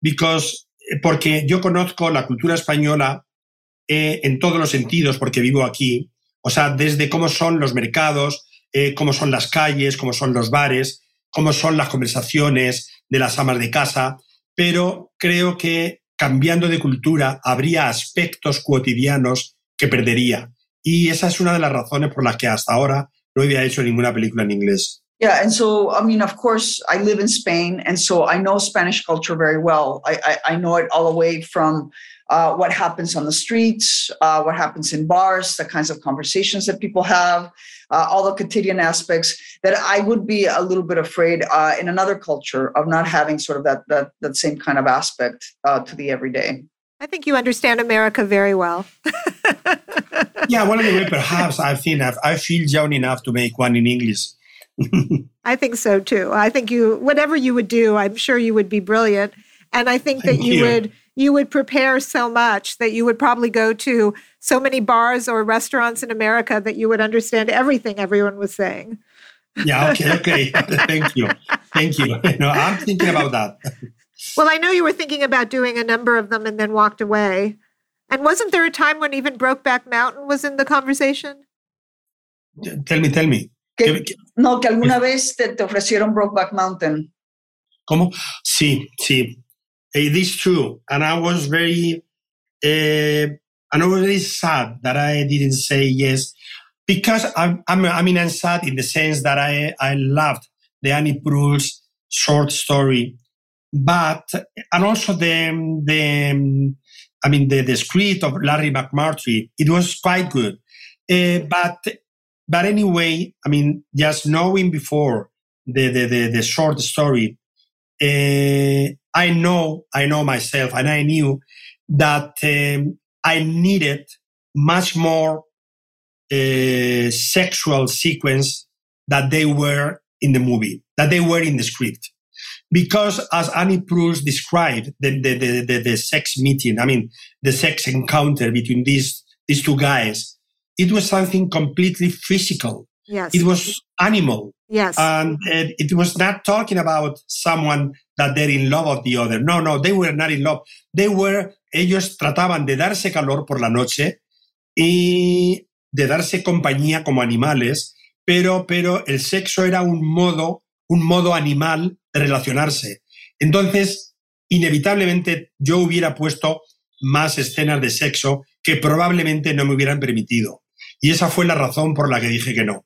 Because, porque yo conozco la cultura española eh, en todos los sentidos, porque vivo aquí, o sea, desde cómo son los mercados, eh, cómo son las calles, cómo son los bares, cómo son las conversaciones de las amas de casa, pero creo que cambiando de cultura habría aspectos cotidianos que perdería. Y esa es una de las razones por las que hasta ahora no había hecho ninguna película en inglés. Yeah, and so I mean, of course, I live in Spain, and so I know Spanish culture very well. I, I, I know it all the way from uh, what happens on the streets, uh, what happens in bars, the kinds of conversations that people have. Uh, all the quotidian aspects that I would be a little bit afraid uh, in another culture of not having sort of that that that same kind of aspect uh, to the everyday. I think you understand America very well. (laughs) yeah, well, anyway, perhaps I think I feel young enough to make one in English. (laughs) I think so too. I think you, whatever you would do, I'm sure you would be brilliant. And I think Thank that you, you would you would prepare so much that you would probably go to so many bars or restaurants in America that you would understand everything everyone was saying. Yeah, okay, okay. (laughs) Thank you. Thank you. (laughs) No, I'm thinking about that. Well, I know you were thinking about doing a number of them and then walked away. And wasn't there a time when even Brokeback Mountain was in the conversation? Tell me, tell me. Que, no, que alguna vez te, te ofrecieron Brokeback Mountain. ¿Cómo? Sí, sí. It is true. And I was very, uh, and I was very sad that I didn't say yes because I'm, I'm, I mean, I'm sad in the sense that I, I loved the Annie Proulx short story, but, and also the, the, I mean, the, the script of Larry McMurtry, it was quite good. Uh, but, but anyway, I mean, just knowing before the, the, the, the short story, uh, I know, I know myself, and I knew that um, I needed much more uh, sexual sequence that they were in the movie, that they were in the script. Because as Annie Proulx described the, the, the, the, the sex meeting, I mean, the sex encounter between these, these two guys, it was something completely physical. Yes. It was animal. Yes. And it was not talking about someone that they're in love of the other. No, no, they were not in love. They were, ellos trataban de darse calor por la noche y de darse compañía como animales, pero, pero el sexo era un modo, un modo animal de relacionarse. Entonces, inevitablemente yo hubiera puesto más escenas de sexo que probablemente no me hubieran permitido. Y esa fue la razón por la que dije que no.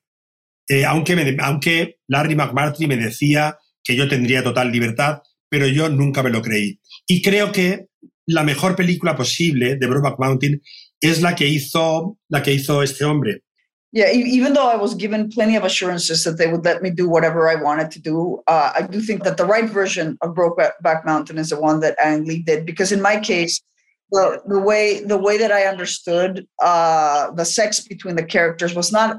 Eh, aunque, aunque Larry McMurtry me decía que yo tendría total libertad, pero yo nunca me lo creí. Y creo que la mejor película posible de Brokeback Mountain es la que hizo, la que hizo este hombre. Yeah, even though I was given plenty of assurances that they would let me do whatever I wanted to do, uh, I do think that the right version of Brokeback Mountain is the one that Ang Lee did. Because in my case, the, the way the way that I understood uh, the sex between the characters was not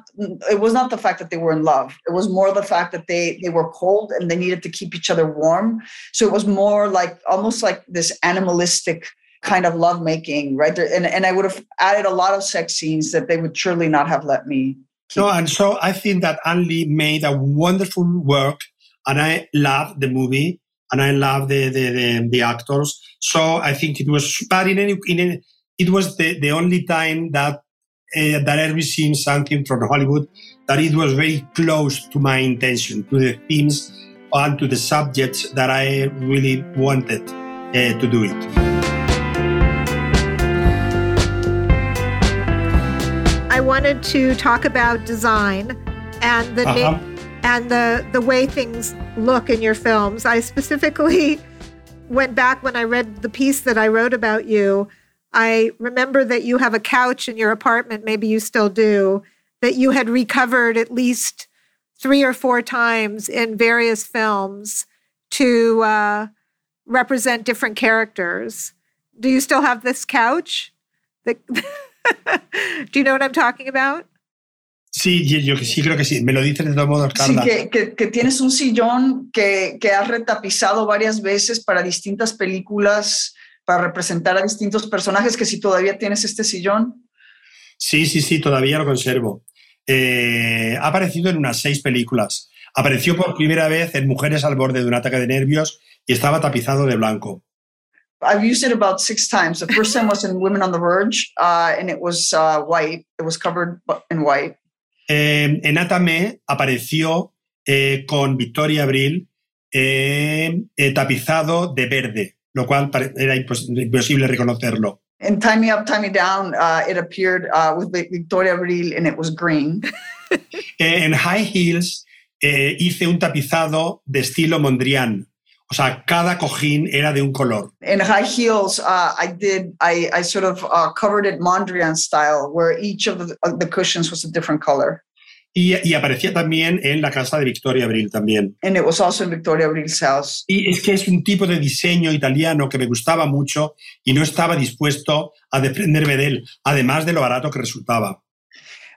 it was not the fact that they were in love. It was more the fact that they they were cold and they needed to keep each other warm. So it was more like almost like this animalistic kind of lovemaking, right? There, and and I would have added a lot of sex scenes that they would surely not have let me. Keep. No, and so I think that Ang Lee made a wonderful work, and I love the movie and I love the, the, the, the, actors. So I think it was, but in any, in any, it was the, the only time that uh, that I've seen something from Hollywood that it was very close to my intention, to the themes and to the subjects that I really wanted uh, to do it. I wanted to talk about design and the uh-huh. na- and the the way things look in your films. I specifically (laughs) went back when I read the piece that I wrote about you. I remember that you have a couch in your apartment, maybe you still do, that you had recovered at least three or four times in various films to uh, represent different characters. Do you still have this couch? (laughs) do you know what I'm talking about? Sí, yo sí creo que sí. Me lo dices de todos modos, Carla. Sí, que, que, que tienes un sillón que, que, has retapizado varias veces para distintas películas, para representar a distintos personajes, que si todavía tienes este sillón. Sí, sí, sí, todavía lo conservo. Eh, ha aparecido en unas seis películas. Apareció por primera vez en Mujeres al borde de un ataque de nervios y estaba tapizado de blanco. I've used it about six times. The first time was in Women on the Verge, uh, and it was uh, white. It was covered in white. Eh, en Atame apareció eh, con Victoria Abril eh, tapizado de verde, lo cual era imposible reconocerlo. En Tie Me Up, Tie Me Down, uh, it appeared uh, with Victoria Abril and it was green. (laughs) en High Heels hice un tapizado de estilo Mondrian. O sea, cada cojín era de un color. In high heels, uh, I did, I, I sort of uh, covered it Mondrian style, where each of the, uh, the, cushions was a different color. Y, y, aparecía también en la casa de Victoria Abril también. And it was also in Victoria Abril's house. Y es que es un tipo de diseño italiano que me gustaba mucho y no estaba dispuesto a desprenderme de él, además de lo barato que resultaba.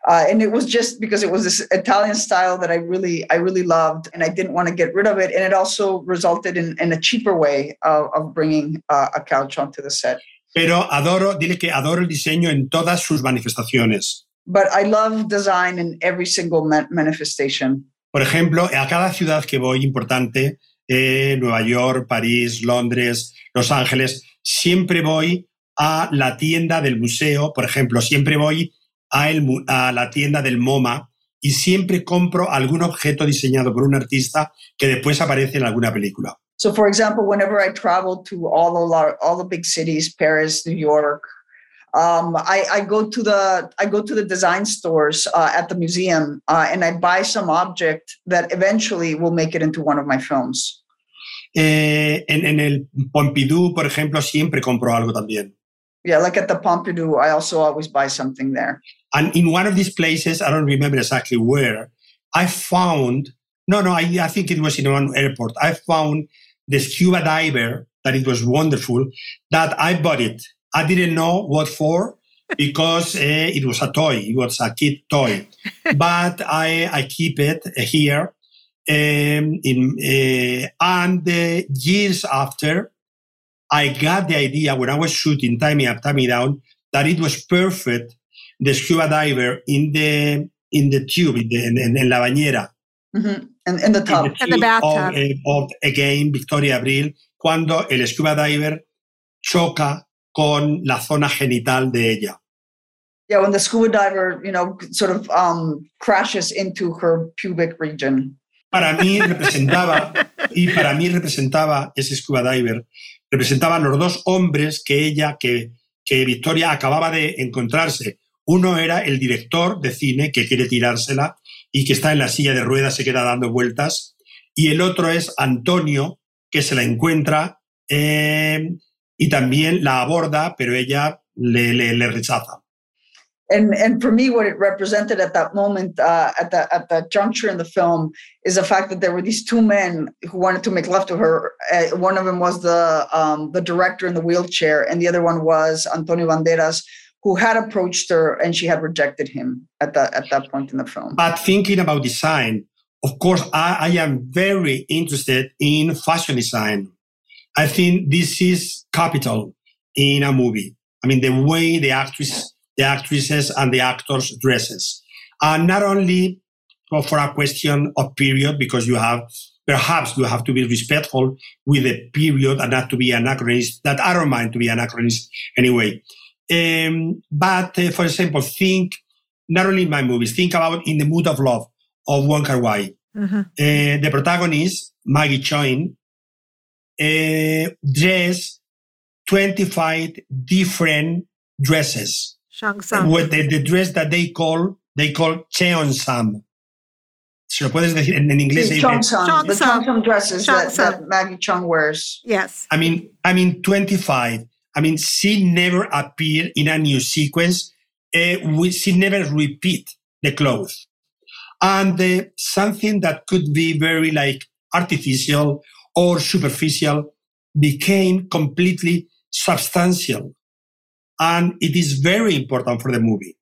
Uh, and it was just because it was this Italian style that I really, I really loved, and I didn't want to get rid of it. And it also resulted in, in a cheaper way of, of bringing uh, a couch onto the set. Pero adoro, dile que adoro el diseño en todas sus manifestaciones. But I love design in every single manifestation. Por ejemplo, a cada ciudad que voy importante, eh, Nueva York, París, Londres, Los Ángeles, siempre voy a la tienda del museo, por ejemplo, siempre voy a, el, a la tienda del MoMA y siempre compro algún objeto diseñado por un artista que después aparece en alguna película. So, for example, whenever I travel to all the all the big cities, Paris, New York, um, I, I, go to the I go to the design stores uh, at the museum uh, and I buy some object that eventually will make it into one of my films. Eh, en, en el Pompidou, por ejemplo, siempre compro algo también. Yeah, like at the Pompidou, I also always buy something there. And in one of these places, I don't remember exactly where, I found, no, no, I, I think it was in one airport. I found the scuba diver that it was wonderful that I bought it. I didn't know what for (laughs) because uh, it was a toy. It was a kid toy, (laughs) but I, I keep it here. Um, in, uh, and uh, years after, I got the idea when I was shooting Tie Me Up, Tie Me Down that it was perfect the scuba diver in the in the tube in, the, in, in la bañera. Mm-hmm. The tub. In the, in the bathtub. Of, eh, of, again, Victoria Abril, cuando el scuba diver choca con la zona genital de ella. Yeah, when the scuba diver, you know, sort of um, crashes into her pubic region. Para mí representaba, y para mí representaba ese scuba diver, representaban los dos hombres que ella, que, que Victoria acababa de encontrarse uno era el director de cine que quiere tirársela y que está en la silla de ruedas, se queda dando vueltas. Y el otro es Antonio, que se la encuentra eh, y también la aborda, pero ella le, le, le rechaza. And and for me what it represented at that moment uh, at that at that juncture in the film is the fact that there were these two men who wanted to make love to her uh, one of them was the um, the director in the wheelchair and the other one was antonio banderas who had approached her and she had rejected him at that at that point in the film. But thinking about design, of course, I, I am very interested in fashion design. I think this is capital in a movie. I mean, the way the actress, the actresses and the actors dresses, and not only for a question of period, because you have perhaps you have to be respectful with the period and not to be anachronist. That I don't mind to be anachronist anyway. Um, but uh, for example, think not only in my movies, think about In the Mood of Love of Wong Kar Wai. Mm-hmm. Uh, the protagonist, Maggie Cheung, uh, dress 25 different dresses. With the, the, dress that they call, they call Cheongsam. Si lo puedes decir en, en inglés. Sí, Cheongsam. The Cheongsam dresses that, that Maggie Cheung wears. Yes. I mean, I mean, 25 I mean, she never appeared in a new sequence. Uh, we, she never repeat the clothes. And uh, something that could be very like artificial or superficial became completely substantial. And it is very important for the movie.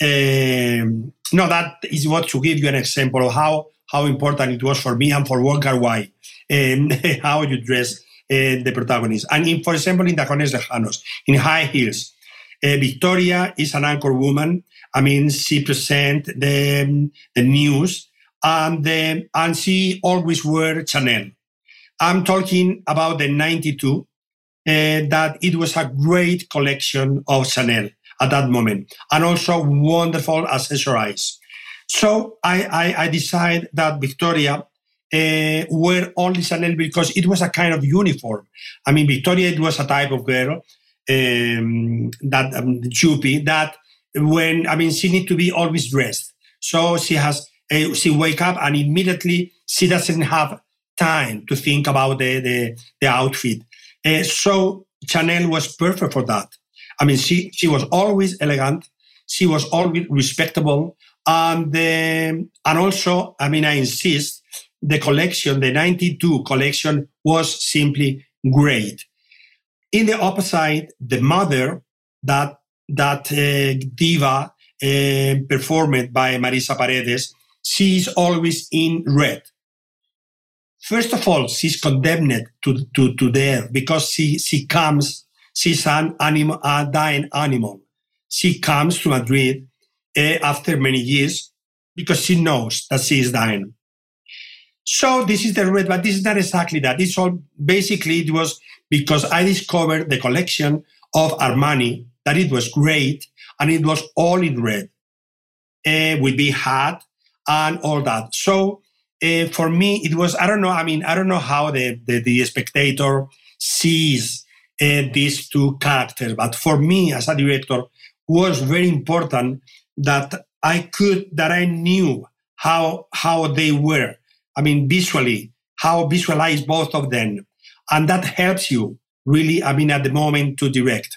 Um, no, that is what to give you an example of how, how important it was for me and for Kar Wai, um, (laughs) how you dress uh, the protagonist. And in, for example, in Tacones Lejanos, in High Heels, uh, Victoria is an anchor woman. I mean, she presents the, the news and, the, and she always wear Chanel. I'm talking about the 92, uh, that it was a great collection of Chanel at that moment and also wonderful accessories. So I, I, I decided that Victoria uh, wear only Chanel because it was a kind of uniform. I mean, Victoria, it was a type of girl um, that um, choopy that when I mean she need to be always dressed. So she has uh, she wake up and immediately she doesn't have time to think about the the, the outfit. Uh, so Chanel was perfect for that. I mean, she she was always elegant. she was always respectable. And, um, and also, I mean, I insist, the collection, the 92 collection was simply great. In the opposite, the mother, that, that uh, diva uh, performed by Marisa Paredes, she is always in red. First of all, she's condemned to, to, to death because she, she comes, she's an animal, a dying animal. She comes to Madrid uh, after many years because she knows that she is dying. So this is the red, but this is not exactly that. It's all basically it was because I discovered the collection of Armani that it was great and it was all in red uh, with big hat and all that. So uh, for me, it was, I don't know, I mean, I don't know how the, the, the spectator sees uh, these two characters, but for me as a director, was very important that I could, that I knew how, how they were. I mean, visually, how visualize both of them. And that helps you really, I mean, at the moment to direct.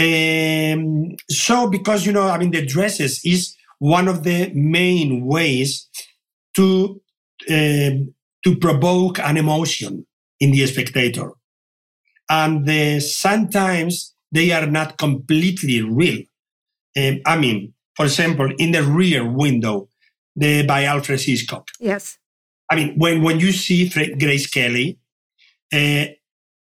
Um, so, because, you know, I mean, the dresses is one of the main ways to um, to provoke an emotion in the spectator. And sometimes they are not completely real. Um, I mean, for example, in the rear window the, by Alfred Hitchcock. Yes. I mean, when, when you see Grace Kelly, uh,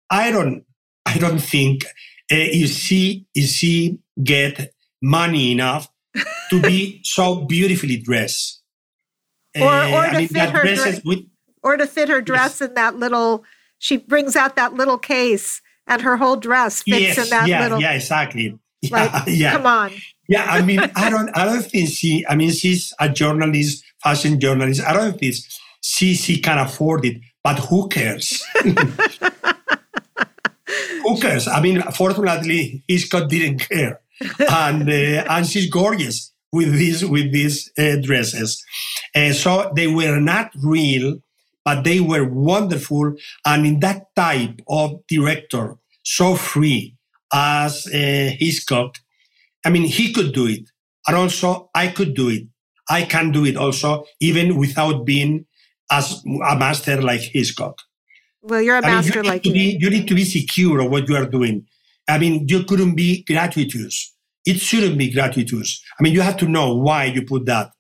I don't, I don't think uh, if she, if she get money enough to be (laughs) so beautifully dressed. Or, or uh, to I mean, fit her dresses with, or to fit her dress yes. in that little. She brings out that little case, and her whole dress fits yes, in that yeah, little. Yeah, exactly. (laughs) Like, yeah, yeah. Come on. Yeah, I mean, I (laughs) don't, I don't think she. I mean, she's a journalist, fashion journalist. I don't think she she can afford it, but who cares? (laughs) who cares? I mean, fortunately, Hitchcock didn't care, and uh, and she's gorgeous with these with these uh, dresses. Uh, so they were not real, but they were wonderful. And in that type of director, so free as uh, Hitchcock, I mean, he could do it, and also I could do it. I can do it also, even without being as a master like Hitchcock. Well, you're a master mean, you like me. You need to be secure of what you are doing. I mean, you couldn't be gratuitous it shouldn't be gratuitous. I mean, you have to know why you put that.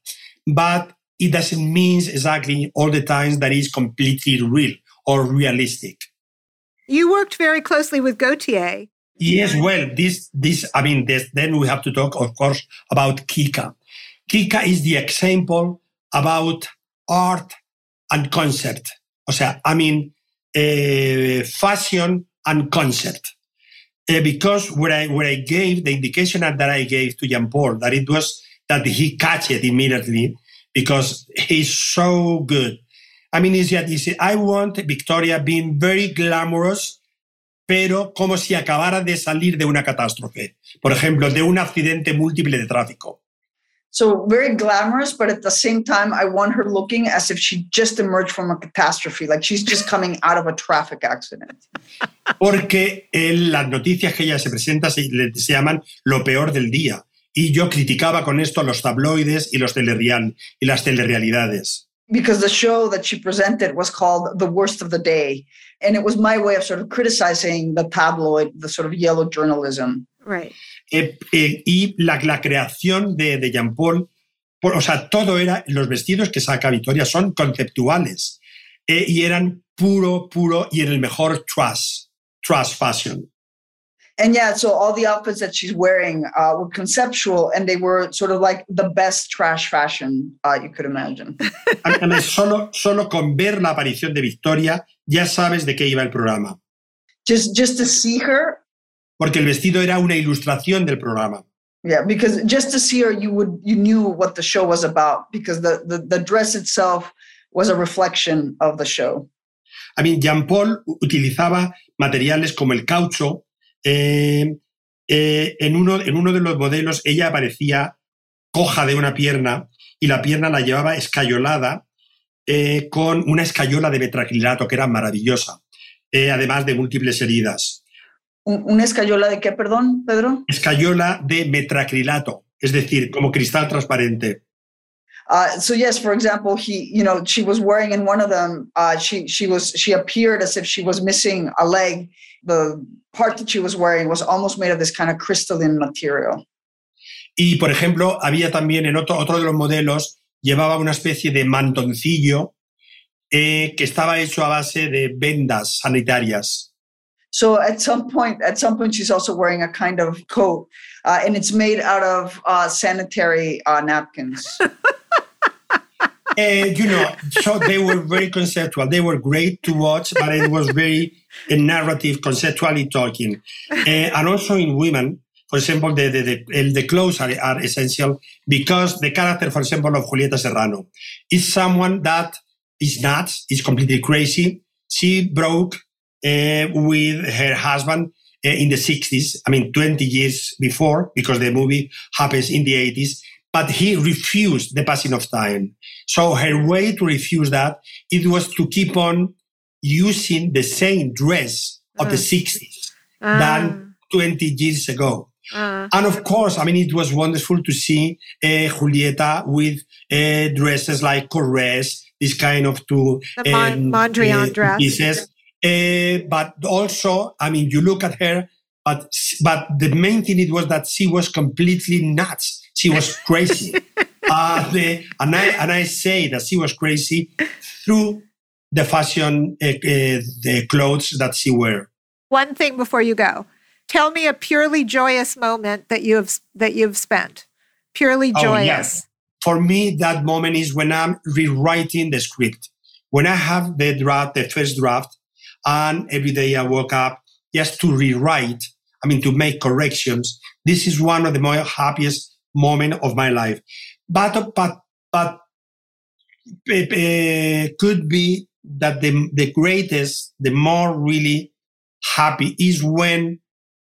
But it doesn't mean exactly all the times that is completely real or realistic. You worked very closely with Gaultier. Yes, well, this, this, I mean, this, then we have to talk, of course, about Kika. Kika is the example about art and concept. O sea, I mean, uh, fashion and concept uh, because what I what I gave the indication that I gave to Jean Paul that it was that he catch it immediately because he's so good. I mean, he said, I want Victoria being very glamorous, pero como si acabara de salir de una catástrofe. Por ejemplo, de un accidente múltiple de tráfico. So very glamorous, but at the same time, I want her looking as if she just emerged from a catastrophe, like she's just (laughs) coming out of a traffic accident. Porque en las noticias que ella se presenta se, se llaman lo peor del día. Y yo criticaba con esto los tabloides y los telereal y las telerealidades. Because the show that she presented was called The Worst of the Day. And it was my way of sort of criticizing the tabloid, the sort of yellow journalism. Right. Eh, eh, y la, la, creación de, de Jean Paul, por, o sea, todo era, los vestidos que saca Victoria son conceptuales eh, y eran puro, puro y en el mejor trash, trash fashion. And yeah, so all the outfits that she's wearing uh, were conceptual and they were sort of like the best trash fashion uh, you could imagine. solo, solo con ver la aparición de Victoria ya sabes de qué iba el programa. Just, just to see her, porque el vestido era una ilustración del programa. Yeah, because just to see her, you would you knew what the show was about because the the, the dress itself was a reflection of the show. I mean, Jean Paul utilizaba materiales como el caucho. Eh, eh, en, uno, en uno de los modelos ella aparecía coja de una pierna y la pierna la llevaba escayolada eh, con una escayola de metracrilato que era maravillosa, además de múltiples heridas. ¿Una escayola de qué, perdón, Pedro? Escayola de metracrilato. es decir, como cristal transparente. Uh, so yes, for example, he, you know, she was wearing in one of them. Uh, she she was she appeared as if she was missing a leg. The part that she was wearing was almost made of this kind of crystalline material. Y por ejemplo, había también en otro otro de los modelos llevaba una especie de mantoncillo eh, que estaba hecho a base de vendas sanitarias. So at some point, at some point, she's also wearing a kind of coat, uh, and it's made out of uh, sanitary uh, napkins. (laughs) and you know, so they were very conceptual. They were great to watch, but it was very a narrative, conceptually talking. Uh, and also in women, for example, the, the, the, the clothes are, are essential because the character, for example, of Julieta Serrano is someone that is nuts, is completely crazy. She broke with her husband uh, in the 60s, I mean, 20 years before, because the movie happens in the 80s but he refused the passing of time. So her way to refuse that, it was to keep on using the same dress of uh, the 60s uh, than 20 years ago. Uh, and of course, I mean, it was wonderful to see uh, Julieta with uh, dresses like Courrèges, this kind of two the um, Mondrian dress. pieces. Uh, but also, I mean, you look at her, but but the main thing it was that she was completely nuts she was crazy. (laughs) uh, the, and, I, and I say that she was crazy through the fashion, uh, uh, the clothes that she wore. One thing before you go, tell me a purely joyous moment that you have that you've spent. Purely joyous. Oh, yes. For me, that moment is when I'm rewriting the script. When I have the draft, the first draft, and every day I woke up just to rewrite. I mean, to make corrections. This is one of the more happiest moment of my life. But, but, but uh, could be that the, the greatest, the more really happy is when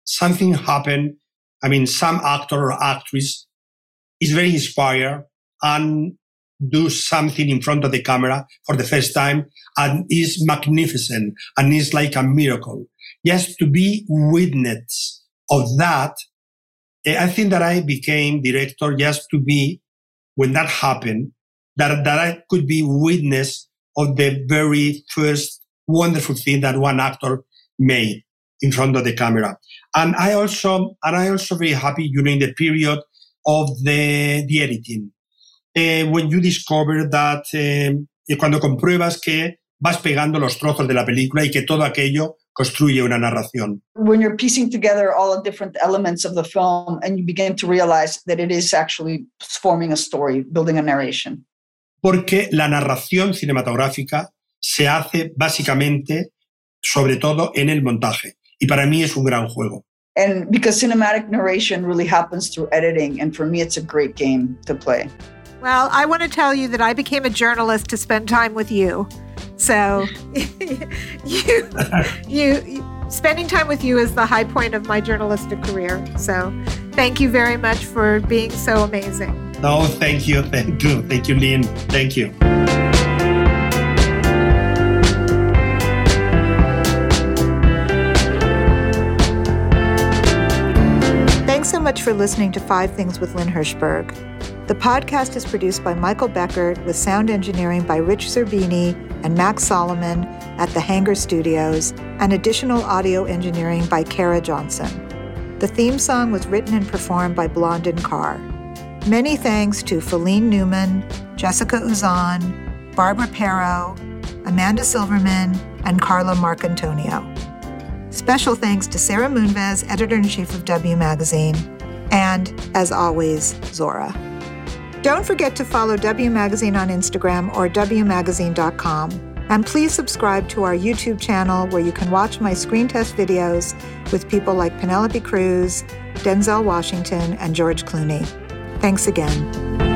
something happened. I mean, some actor or actress is very inspired and do something in front of the camera for the first time and is magnificent and is like a miracle. Just to be witness of that Eh, I think that I became director just to be, when that happened, that, that I could be witness of the very first wonderful thing that one actor made in front of the camera. And I also, and I also very happy during the period of the, the editing. Uh, when you discover that, uh, cuando compruebas que vas pegando los trozos de la película y que todo aquello construye una narración. When you're piecing together all the different elements of the film and you begin to realize that it is actually forming a story, building a narration. Porque la narración cinematográfica se hace básicamente, sobre todo, en el montaje. Y para mí es un gran juego. And because cinematic narration really happens through editing, and for me, it's a great game to play. Well, I want to tell you that I became a journalist to spend time with you. So (laughs) you, you, spending time with you is the high point of my journalistic career. So thank you very much for being so amazing. No, thank you. (laughs) Thank you. Thank you, Lynn. Thank you. Thanks so much for listening to Five Things with Lynn Hirschberg. The podcast is produced by Michael Beckert with sound engineering by Rich Zerbini and Max Solomon at the Hanger Studios, and additional audio engineering by Kara Johnson. The theme song was written and performed by Blondin Carr. Many thanks to Feline Newman, Jessica Uzan, Barbara Perro, Amanda Silverman, and Carla Marcantonio. Special thanks to Sara Moonves, editor in chief of W Magazine, and, as always, Zora. Don't forget to follow W Magazine on Instagram or WMagazine.com. And please subscribe to our YouTube channel where you can watch my screen test videos with people like Penelope Cruz, Denzel Washington, and George Clooney. Thanks again.